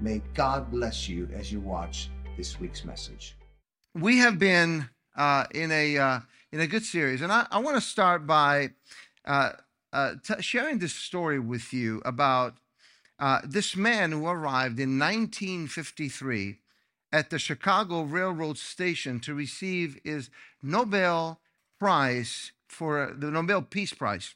May God bless you as you watch this week's message. We have been uh, in a uh, in a good series, and I, I want to start by uh, uh, t- sharing this story with you about uh, this man who arrived in 1953 at the Chicago Railroad Station to receive his Nobel Prize for the Nobel Peace Prize.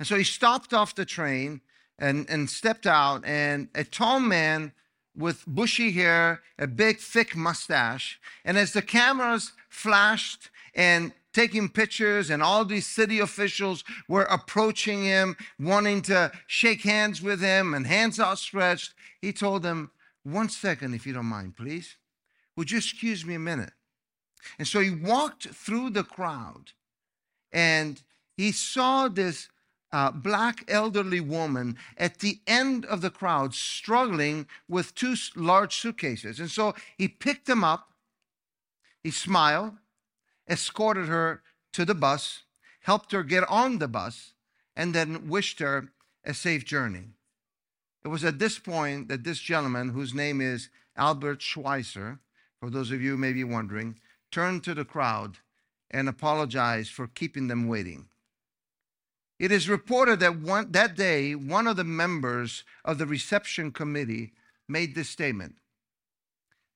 And so he stopped off the train and, and stepped out, and a tall man with bushy hair, a big, thick mustache. And as the cameras flashed and taking pictures, and all these city officials were approaching him, wanting to shake hands with him, and hands outstretched, he told them, One second, if you don't mind, please. Would you excuse me a minute? And so he walked through the crowd and he saw this uh, black elderly woman at the end of the crowd struggling with two large suitcases. And so he picked them up, he smiled, escorted her to the bus, helped her get on the bus, and then wished her a safe journey. It was at this point that this gentleman, whose name is Albert Schweitzer, for those of you who may be wondering, turned to the crowd and apologized for keeping them waiting. It is reported that one, that day, one of the members of the reception committee made this statement.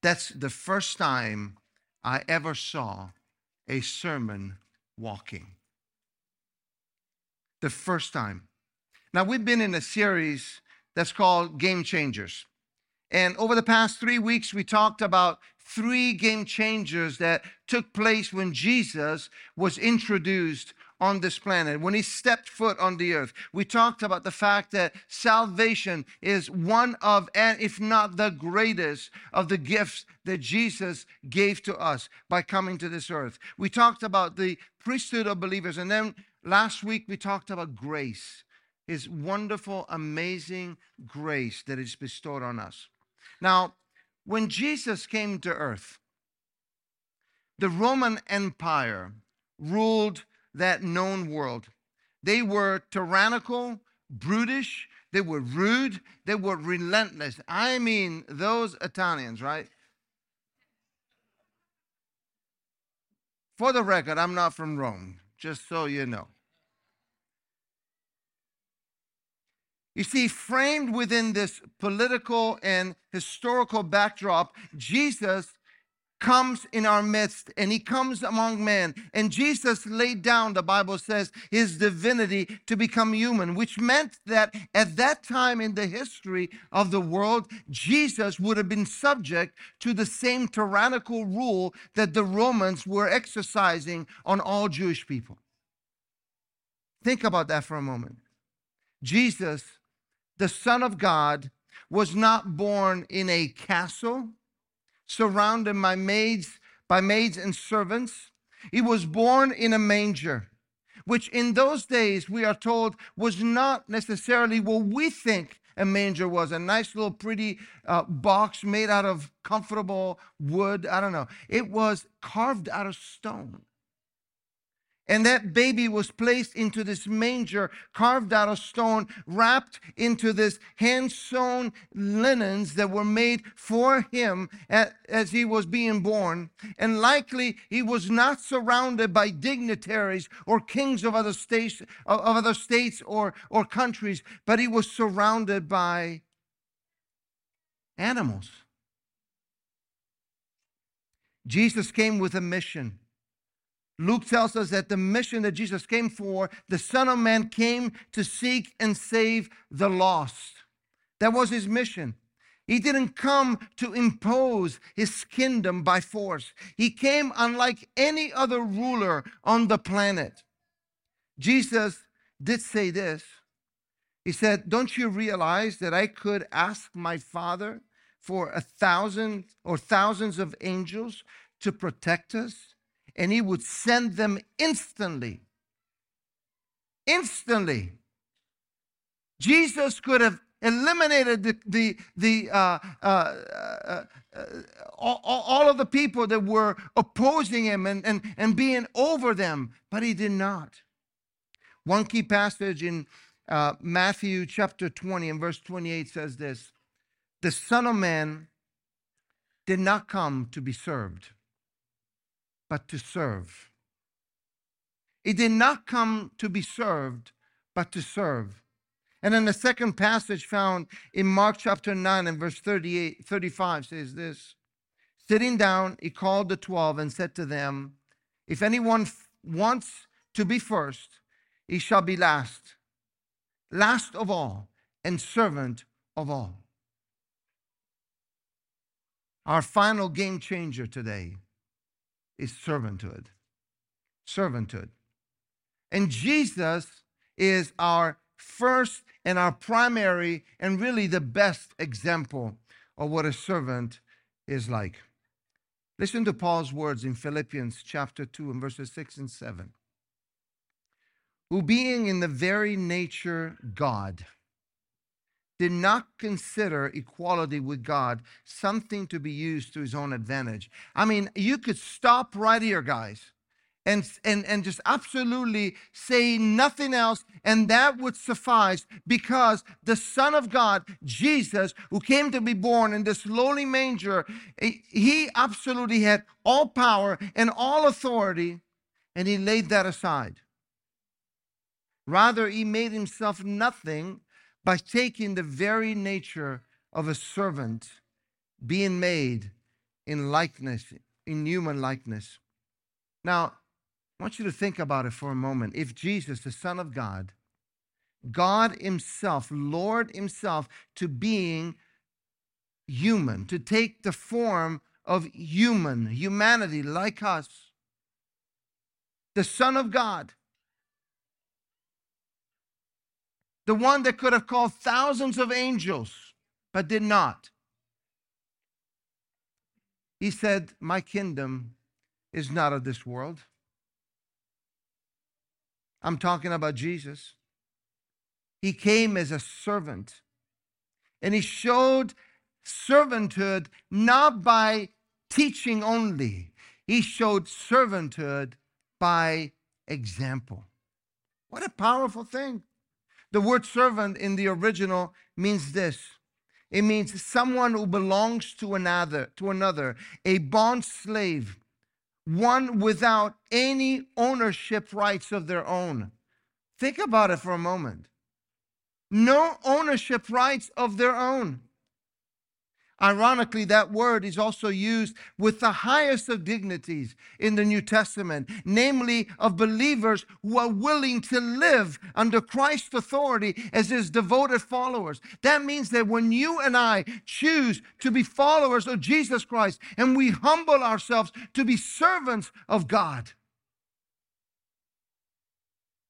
That's the first time I ever saw a sermon walking. The first time. Now, we've been in a series that's called Game Changers. And over the past three weeks, we talked about three game changers that took place when Jesus was introduced on this planet, when he stepped foot on the earth. We talked about the fact that salvation is one of, and if not the greatest of the gifts that Jesus gave to us by coming to this earth. We talked about the priesthood of believers. And then last week we talked about grace, his wonderful, amazing grace that is bestowed on us. Now, when Jesus came to earth, the Roman Empire ruled that known world. They were tyrannical, brutish, they were rude, they were relentless. I mean, those Italians, right? For the record, I'm not from Rome, just so you know. You see, framed within this political and historical backdrop, Jesus comes in our midst and he comes among men. And Jesus laid down, the Bible says, his divinity to become human, which meant that at that time in the history of the world, Jesus would have been subject to the same tyrannical rule that the Romans were exercising on all Jewish people. Think about that for a moment. Jesus, the Son of God, was not born in a castle surrounded by maids, by maids and servants. He was born in a manger, which in those days we are told was not necessarily what we think a manger was a nice little pretty uh, box made out of comfortable wood. I don't know. It was carved out of stone. And that baby was placed into this manger carved out of stone, wrapped into this hand sewn linens that were made for him as he was being born. And likely he was not surrounded by dignitaries or kings of other states, of other states or, or countries, but he was surrounded by animals. Jesus came with a mission. Luke tells us that the mission that Jesus came for, the Son of Man came to seek and save the lost. That was his mission. He didn't come to impose his kingdom by force. He came unlike any other ruler on the planet. Jesus did say this. He said, Don't you realize that I could ask my Father for a thousand or thousands of angels to protect us, and he would send them instantly. Instantly. Jesus could have eliminated the, the, the uh, uh, uh, uh all, all, of the people that were opposing him and, and, and being over them, but he did not. One key passage in uh, Matthew chapter 20 and verse 28 says this The Son of Man did not come to be served, but to serve. He did not come to be served, but to serve. And then the second passage found in Mark chapter 9 and verse 38, 35 says this Sitting down, he called the twelve and said to them, If anyone wants to be first, he shall be last, last of all, and servant of all. Our final game changer today is servanthood. Servanthood. And Jesus is our first and our primary and really the best example of what a servant is like. Listen to Paul's words in Philippians chapter 2 and verses 6 and 7. Who being in the very nature God, did not consider equality with God something to be used to his own advantage. I mean, you could stop right here, guys and, and, and just absolutely say nothing else, and that would suffice because the Son of God, Jesus, who came to be born in this lowly manger, he absolutely had all power and all authority, and he laid that aside. Rather, he made himself nothing by taking the very nature of a servant, being made in likeness, in human likeness. Now, I want you to think about it for a moment. If Jesus, the Son of God, God Himself, Lord Himself, to being human, to take the form of human, humanity like us, the Son of God, the one that could have called thousands of angels but did not. He said, My kingdom is not of this world. I'm talking about Jesus. He came as a servant and he showed servanthood not by teaching only, he showed servanthood by example. What a powerful thing. The word servant in the original means this. It means someone who belongs to another, to another, a bond slave, one without any ownership rights of their own. Think about it for a moment. No ownership rights of their own. Ironically, that word is also used with the highest of dignities in the New Testament, namely of believers who are willing to live under Christ's authority as his devoted followers. That means that when you and I choose to be followers of Jesus Christ and we humble ourselves to be servants of God,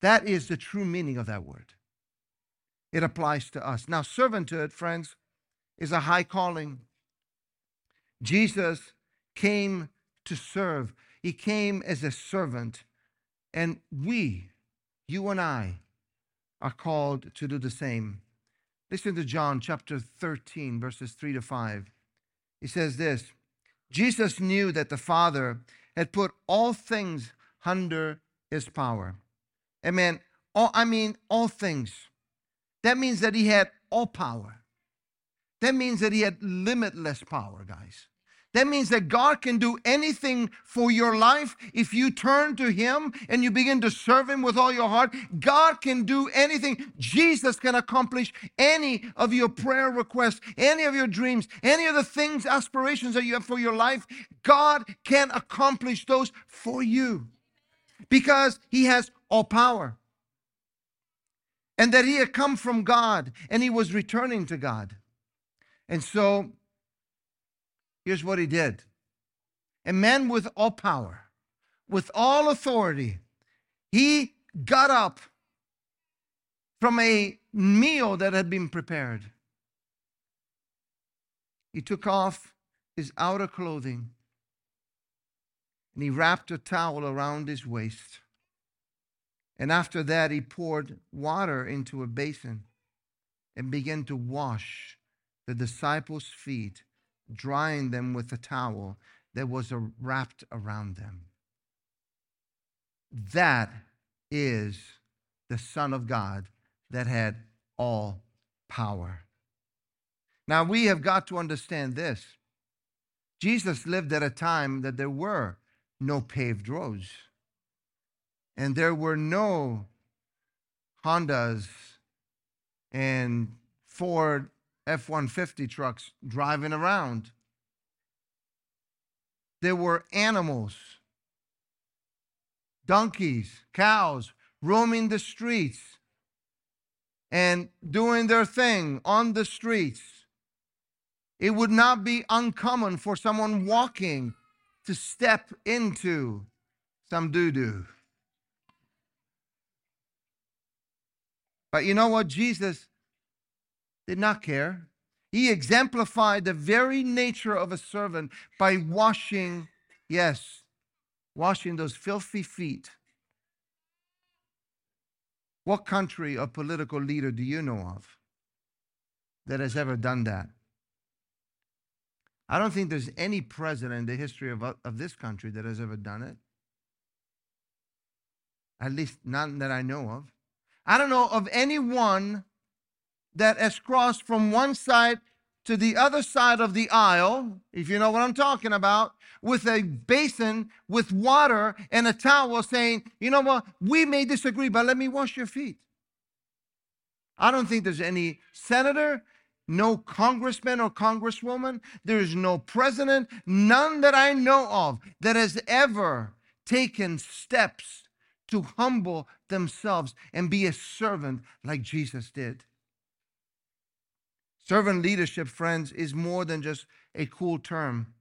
that is the true meaning of that word. It applies to us. Now, servanthood, friends, is a high calling. Jesus came to serve, He came as a servant. And we, you and I, are called to do the same. Listen to John chapter 13, verses 3 to 5. He says this Jesus knew that the Father had put all things under his power. Amen. All, I mean, all things. That means that he had all power. That means that he had limitless power, guys. That means that God can do anything for your life if you turn to Him and you begin to serve Him with all your heart. God can do anything. Jesus can accomplish any of your prayer requests, any of your dreams, any of the things, aspirations that you have for your life. God can accomplish those for you because He has all power. And that He had come from God and He was returning to God. And so, here's what he did a man with all power, with all authority, he got up from a meal that had been prepared. he took off his outer clothing and he wrapped a towel around his waist. And after that, he poured water into a basin and began to wash the disciples' feet, drying them with a towel that was wrapped around them. That is the Son of God that had all power. Now, we have got to understand this. Jesus lived at a time that there were no paved roads, and there were no Hondas and Ford F 150 trucks driving around. There were animals, donkeys, cows roaming the streets and doing their thing on the streets. It would not be uncommon for someone walking to step into some doo doo. But you know what? Jesus did not care. He exemplified the very nature of a servant by washing, yes, washing those filthy feet. What country or political leader do you know of that has ever done that? I don't think there's any president in the history of, of this country that has ever done it. At least none that I know of. I don't know of anyone that has crossed from one side to the other side of the aisle, if you know what I'm talking about, with a basin with water and a towel saying, you know what, we may disagree, but let me wash your feet. I don't think there's any senator, no congressman or congresswoman, there is no president, none that I know of that has ever taken steps to humble themselves and be a servant like Jesus did. Servant leadership, friends, is more than just a cool term.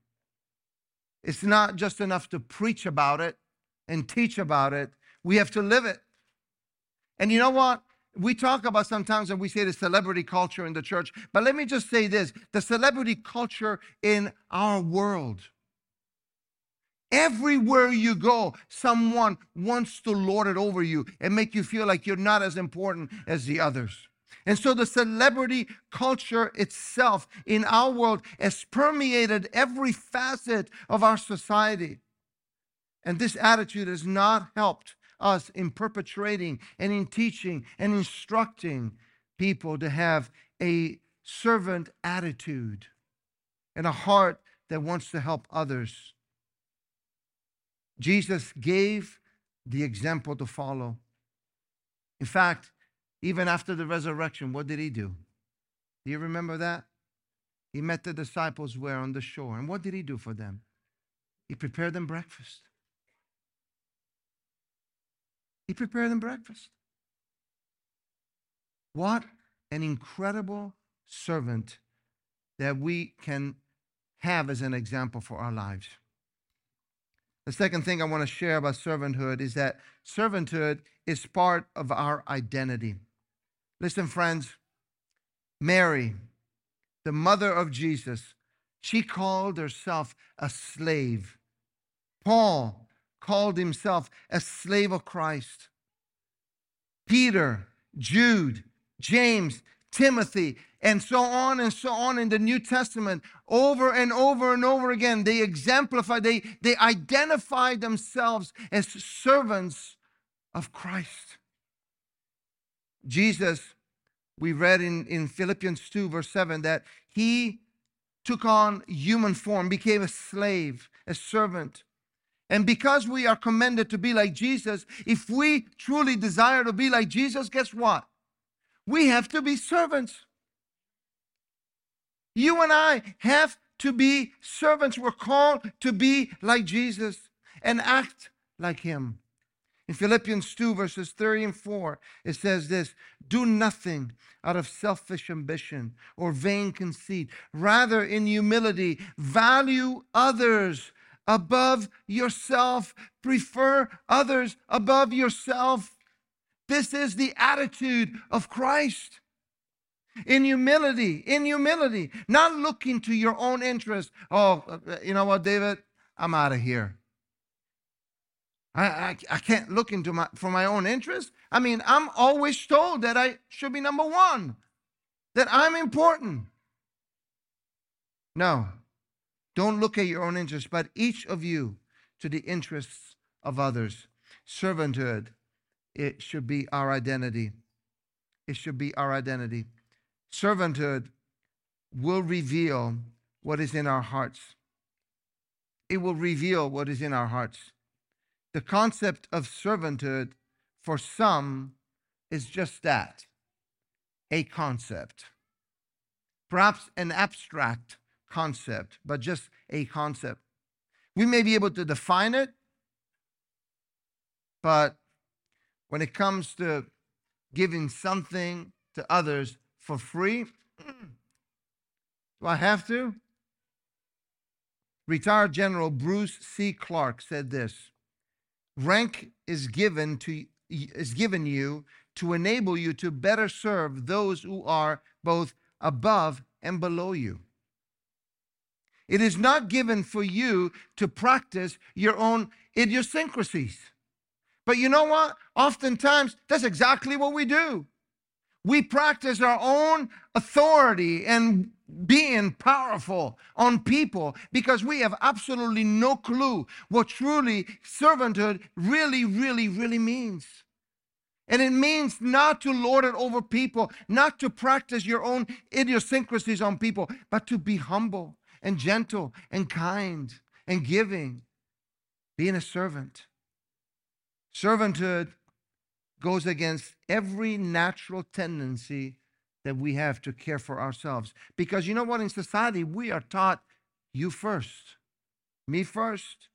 It's not just enough to preach about it and teach about it. We have to live it. And you know what? We talk about sometimes and we say the celebrity culture in the church, but let me just say this the celebrity culture in our world. Everywhere you go, someone wants to lord it over you and make you feel like you're not as important as the others. And so the celebrity culture itself in our world has permeated every facet of our society. And this attitude has not helped us in perpetrating and in teaching and instructing people to have a servant attitude and a heart that wants to help others. Jesus gave the example to follow. In fact, even after the resurrection, what did he do? Do you remember that? He met the disciples where? On the shore. And what did he do for them? He prepared them breakfast. He prepared them breakfast. What an incredible servant that we can have as an example for our lives. The second thing I want to share about servanthood is that servanthood is part of our identity. Listen, friends, Mary, the mother of Jesus, she called herself a slave. Paul called himself a slave of Christ. Peter, Jude, James, Timothy, and so on and so on in the New Testament, over and over and over again, they exemplify, they, they identify themselves as servants of Christ. Jesus, we read in, in Philippians 2, verse 7, that he took on human form, became a slave, a servant. And because we are commended to be like Jesus, if we truly desire to be like Jesus, guess what? We have to be servants. You and I have to be servants. We're called to be like Jesus and act like him. In Philippians 2, verses 3 and 4, it says this Do nothing out of selfish ambition or vain conceit. Rather, in humility, value others above yourself. Prefer others above yourself. This is the attitude of Christ. In humility, in humility, not looking to your own interest. Oh, uh, you know what, David? I'm out of here. I, I, I can't look into my for my own interest. I mean, I'm always told that I should be number one, that I'm important. No, don't look at your own interests, but each of you to the interests of others. Servanthood, it should be our identity. It should be our identity. Servanthood will reveal what is in our hearts. It will reveal what is in our hearts. The concept of servanthood for some is just that a concept. Perhaps an abstract concept, but just a concept. We may be able to define it, but when it comes to giving something to others for free, do I have to? Retired General Bruce C. Clarke said this rank is given to is given you to enable you to better serve those who are both above and below you. It is not given for you to practice your own idiosyncrasies. But you know what? Oftentimes, that's exactly what we do. We practice our own authority and being powerful on people because we have absolutely no clue what truly servanthood really, really, really means. And it means not to lord it over people, not to practice your own idiosyncrasies on people, but to be humble and gentle and kind and giving, being a servant. Servanthood goes against every natural tendency that we have to care for ourselves. Because you know what? In society, we are taught you first, me first.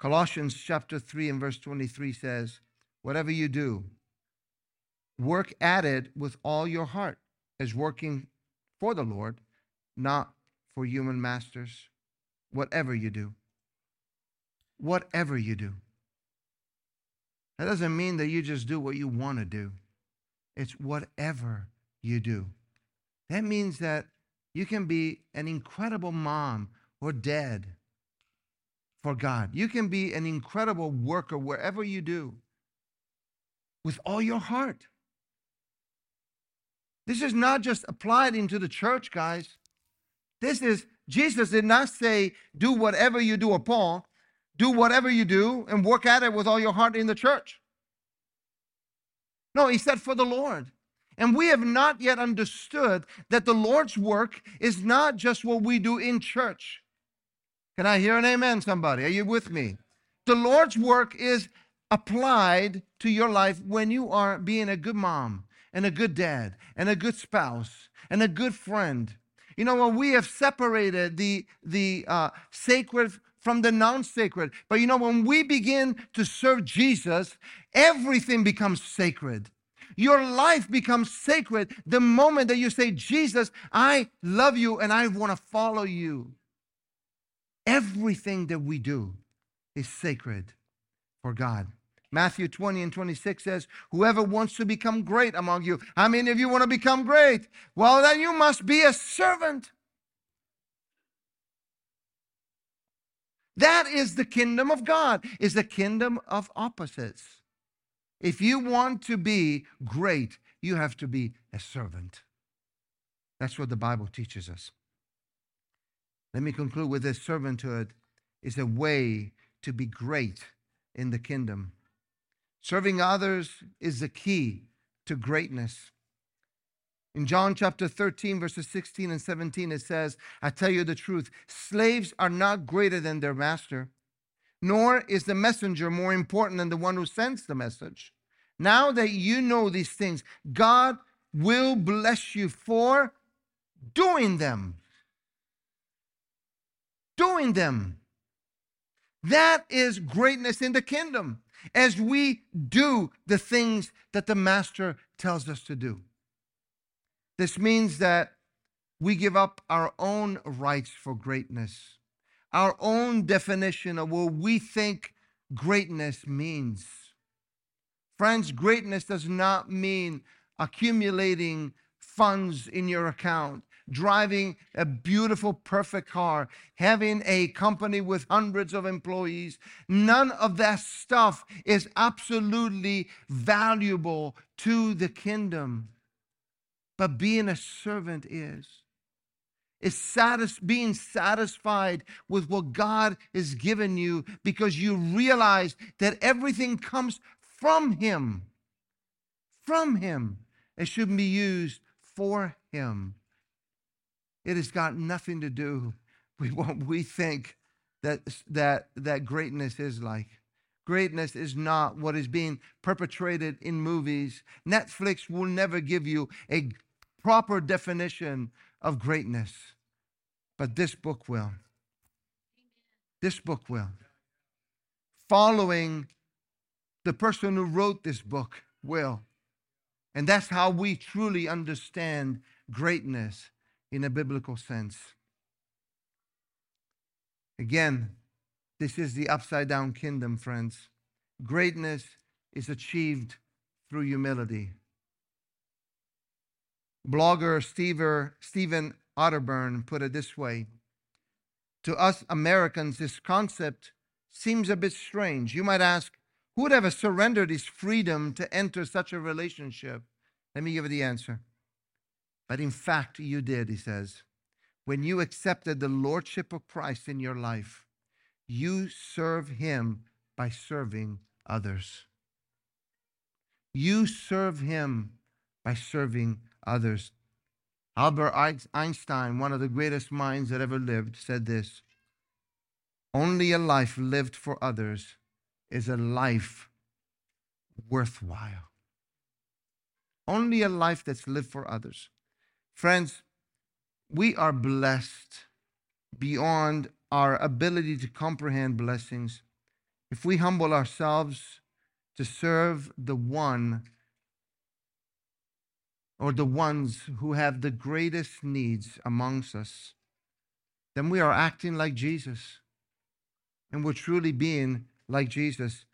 Colossians chapter 3 and verse 23 says, Whatever you do, work at it with all your heart, as working for the Lord, not for human masters. Whatever you do. Whatever you do. That doesn't mean that you just do what you want to do. It's whatever you do. That means that you can be an incredible mom or dad for God. You can be an incredible worker wherever you do with all your heart. This is not just applied into the church, guys. This is, Jesus did not say, do whatever you do, or Paul do whatever you do and work at it with all your heart in the church. No, he said for the Lord. And we have not yet understood that the Lord's work is not just what we do in church. Can I hear an amen, somebody? Are you with me? The Lord's work is applied to your life when you are being a good mom and a good dad and a good spouse and a good friend. You know, when we have separated the, the uh, sacred from the non sacred. But you know, when we begin to serve Jesus, everything becomes sacred. Your life becomes sacred the moment that you say, Jesus, I love you and I want to follow you. Everything that we do is sacred for God. Matthew 20 and 26 says, Whoever wants to become great among you, how many of you want to become great? Well, then you must be a servant. That is the kingdom of God, is the kingdom of opposites. If you want to be great, you have to be a servant. That's what the Bible teaches us. Let me conclude with this servanthood is a way to be great in the kingdom. Serving others is the key to greatness. In John chapter 13, verses 16 and 17, it says, I tell you the truth, slaves are not greater than their master, nor is the messenger more important than the one who sends the message. Now that you know these things, God will bless you for doing them. Doing them. That is greatness in the kingdom as we do the things that the master tells us to do. This means that we give up our own rights for greatness, our own definition of what we think greatness means Friends, greatness does not mean accumulating funds in your account, driving a beautiful, perfect car, having a company with hundreds of employees. None of that stuff is absolutely valuable to the kingdom. But being a servant is. Is satis- being satisfied with what God has given you because you realize that everything comes from Him. From Him. It shouldn't be used for Him. It has got nothing to do with what we think that, that, that greatness is like. Greatness is not what is being perpetrated in movies. Netflix will never give you a proper definition of greatness, but this book will. This book will. Following the person who wrote this book will. And that's how we truly understand greatness in a biblical sense. Again, this is the upside down kingdom, friends. Greatness is achieved through humility. Blogger Stephen Otterburn put it this way To us Americans, this concept seems a bit strange. You might ask, who would have surrendered his freedom to enter such a relationship? Let me give you the answer. But in fact, you did, he says. When you accepted the lordship of Christ in your life, you serve him by serving others. You serve him by serving others. Albert Einstein, one of the greatest minds that ever lived, said this Only a life lived for others is a life worthwhile. Only a life that's lived for others. Friends, we are blessed beyond our ability to comprehend blessings if we humble ourselves to serve the one or the ones who have the greatest needs amongst us, then we are acting like Jesus. And we're truly being like Jesus.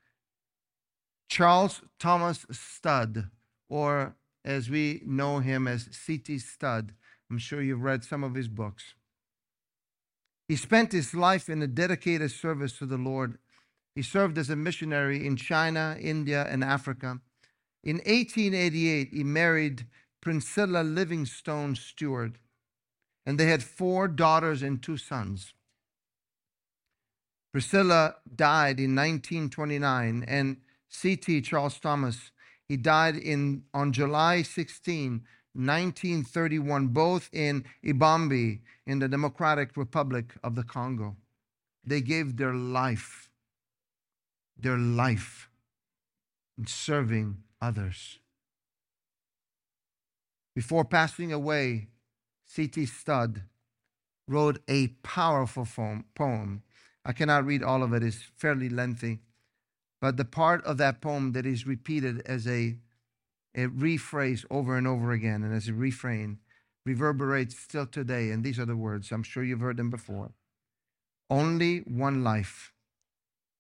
Charles Thomas Studd, or as we know him as C.T. Studd, I'm sure you've read some of his books. He spent his life in a dedicated service to the Lord. He served as a missionary in China, India, and Africa. In 1888, he married Priscilla Livingstone Stewart, and they had four daughters and two sons. Priscilla died in 1929, and C.T. Charles Thomas, he died in, on July 16, 1931, both in Ibambi, in the Democratic Republic of the Congo. They gave their life, their life in serving others. Before passing away, C.T. Studd wrote a powerful poem. I cannot read all of it, it's fairly lengthy. But the part of that poem that is repeated as a, a rephrased over and over again and as a refrain reverberates still today. And these are the words, I'm sure you've heard them before. Only one life,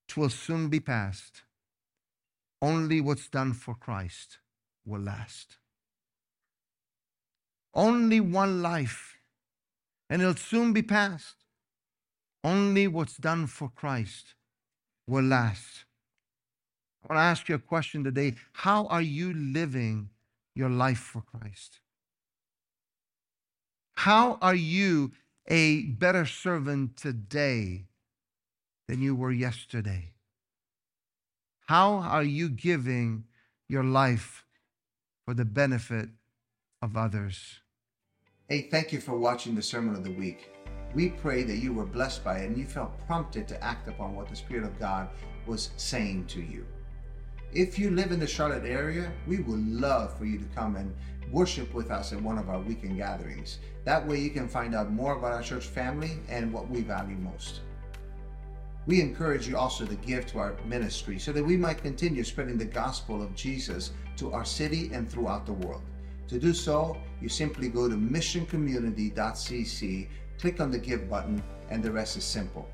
twill soon be past. Only what's done for Christ will last. Only one life, and it'll soon be past. Only what's done for Christ will last. I want to ask you a question today. How are you living your life for Christ? How are you a better servant today than you were yesterday? How are you giving your life for the benefit of others. Hey, thank you for watching the Sermon of the Week. We pray that you were blessed by it and you felt prompted to act upon what the Spirit of God was saying to you. If you live in the Charlotte area, we would love for you to come and worship with us at one of our weekend gatherings. That way you can find out more about our church family and what we value most. We encourage you also to give to our ministry so that we might continue spreading the gospel of Jesus to our city and throughout the world. To do so, you simply go to missioncommunity.cc, click on the Give button, and the rest is simple.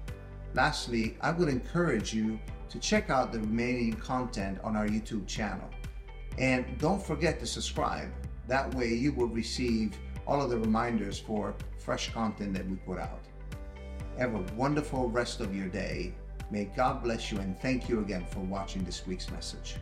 Lastly, I would encourage you to check out the remaining content on our YouTube channel. And don't forget to subscribe. That way, you will receive all of the reminders for fresh content that we put out. Have a wonderful rest of your day. May God bless you and thank you again for watching this week's message.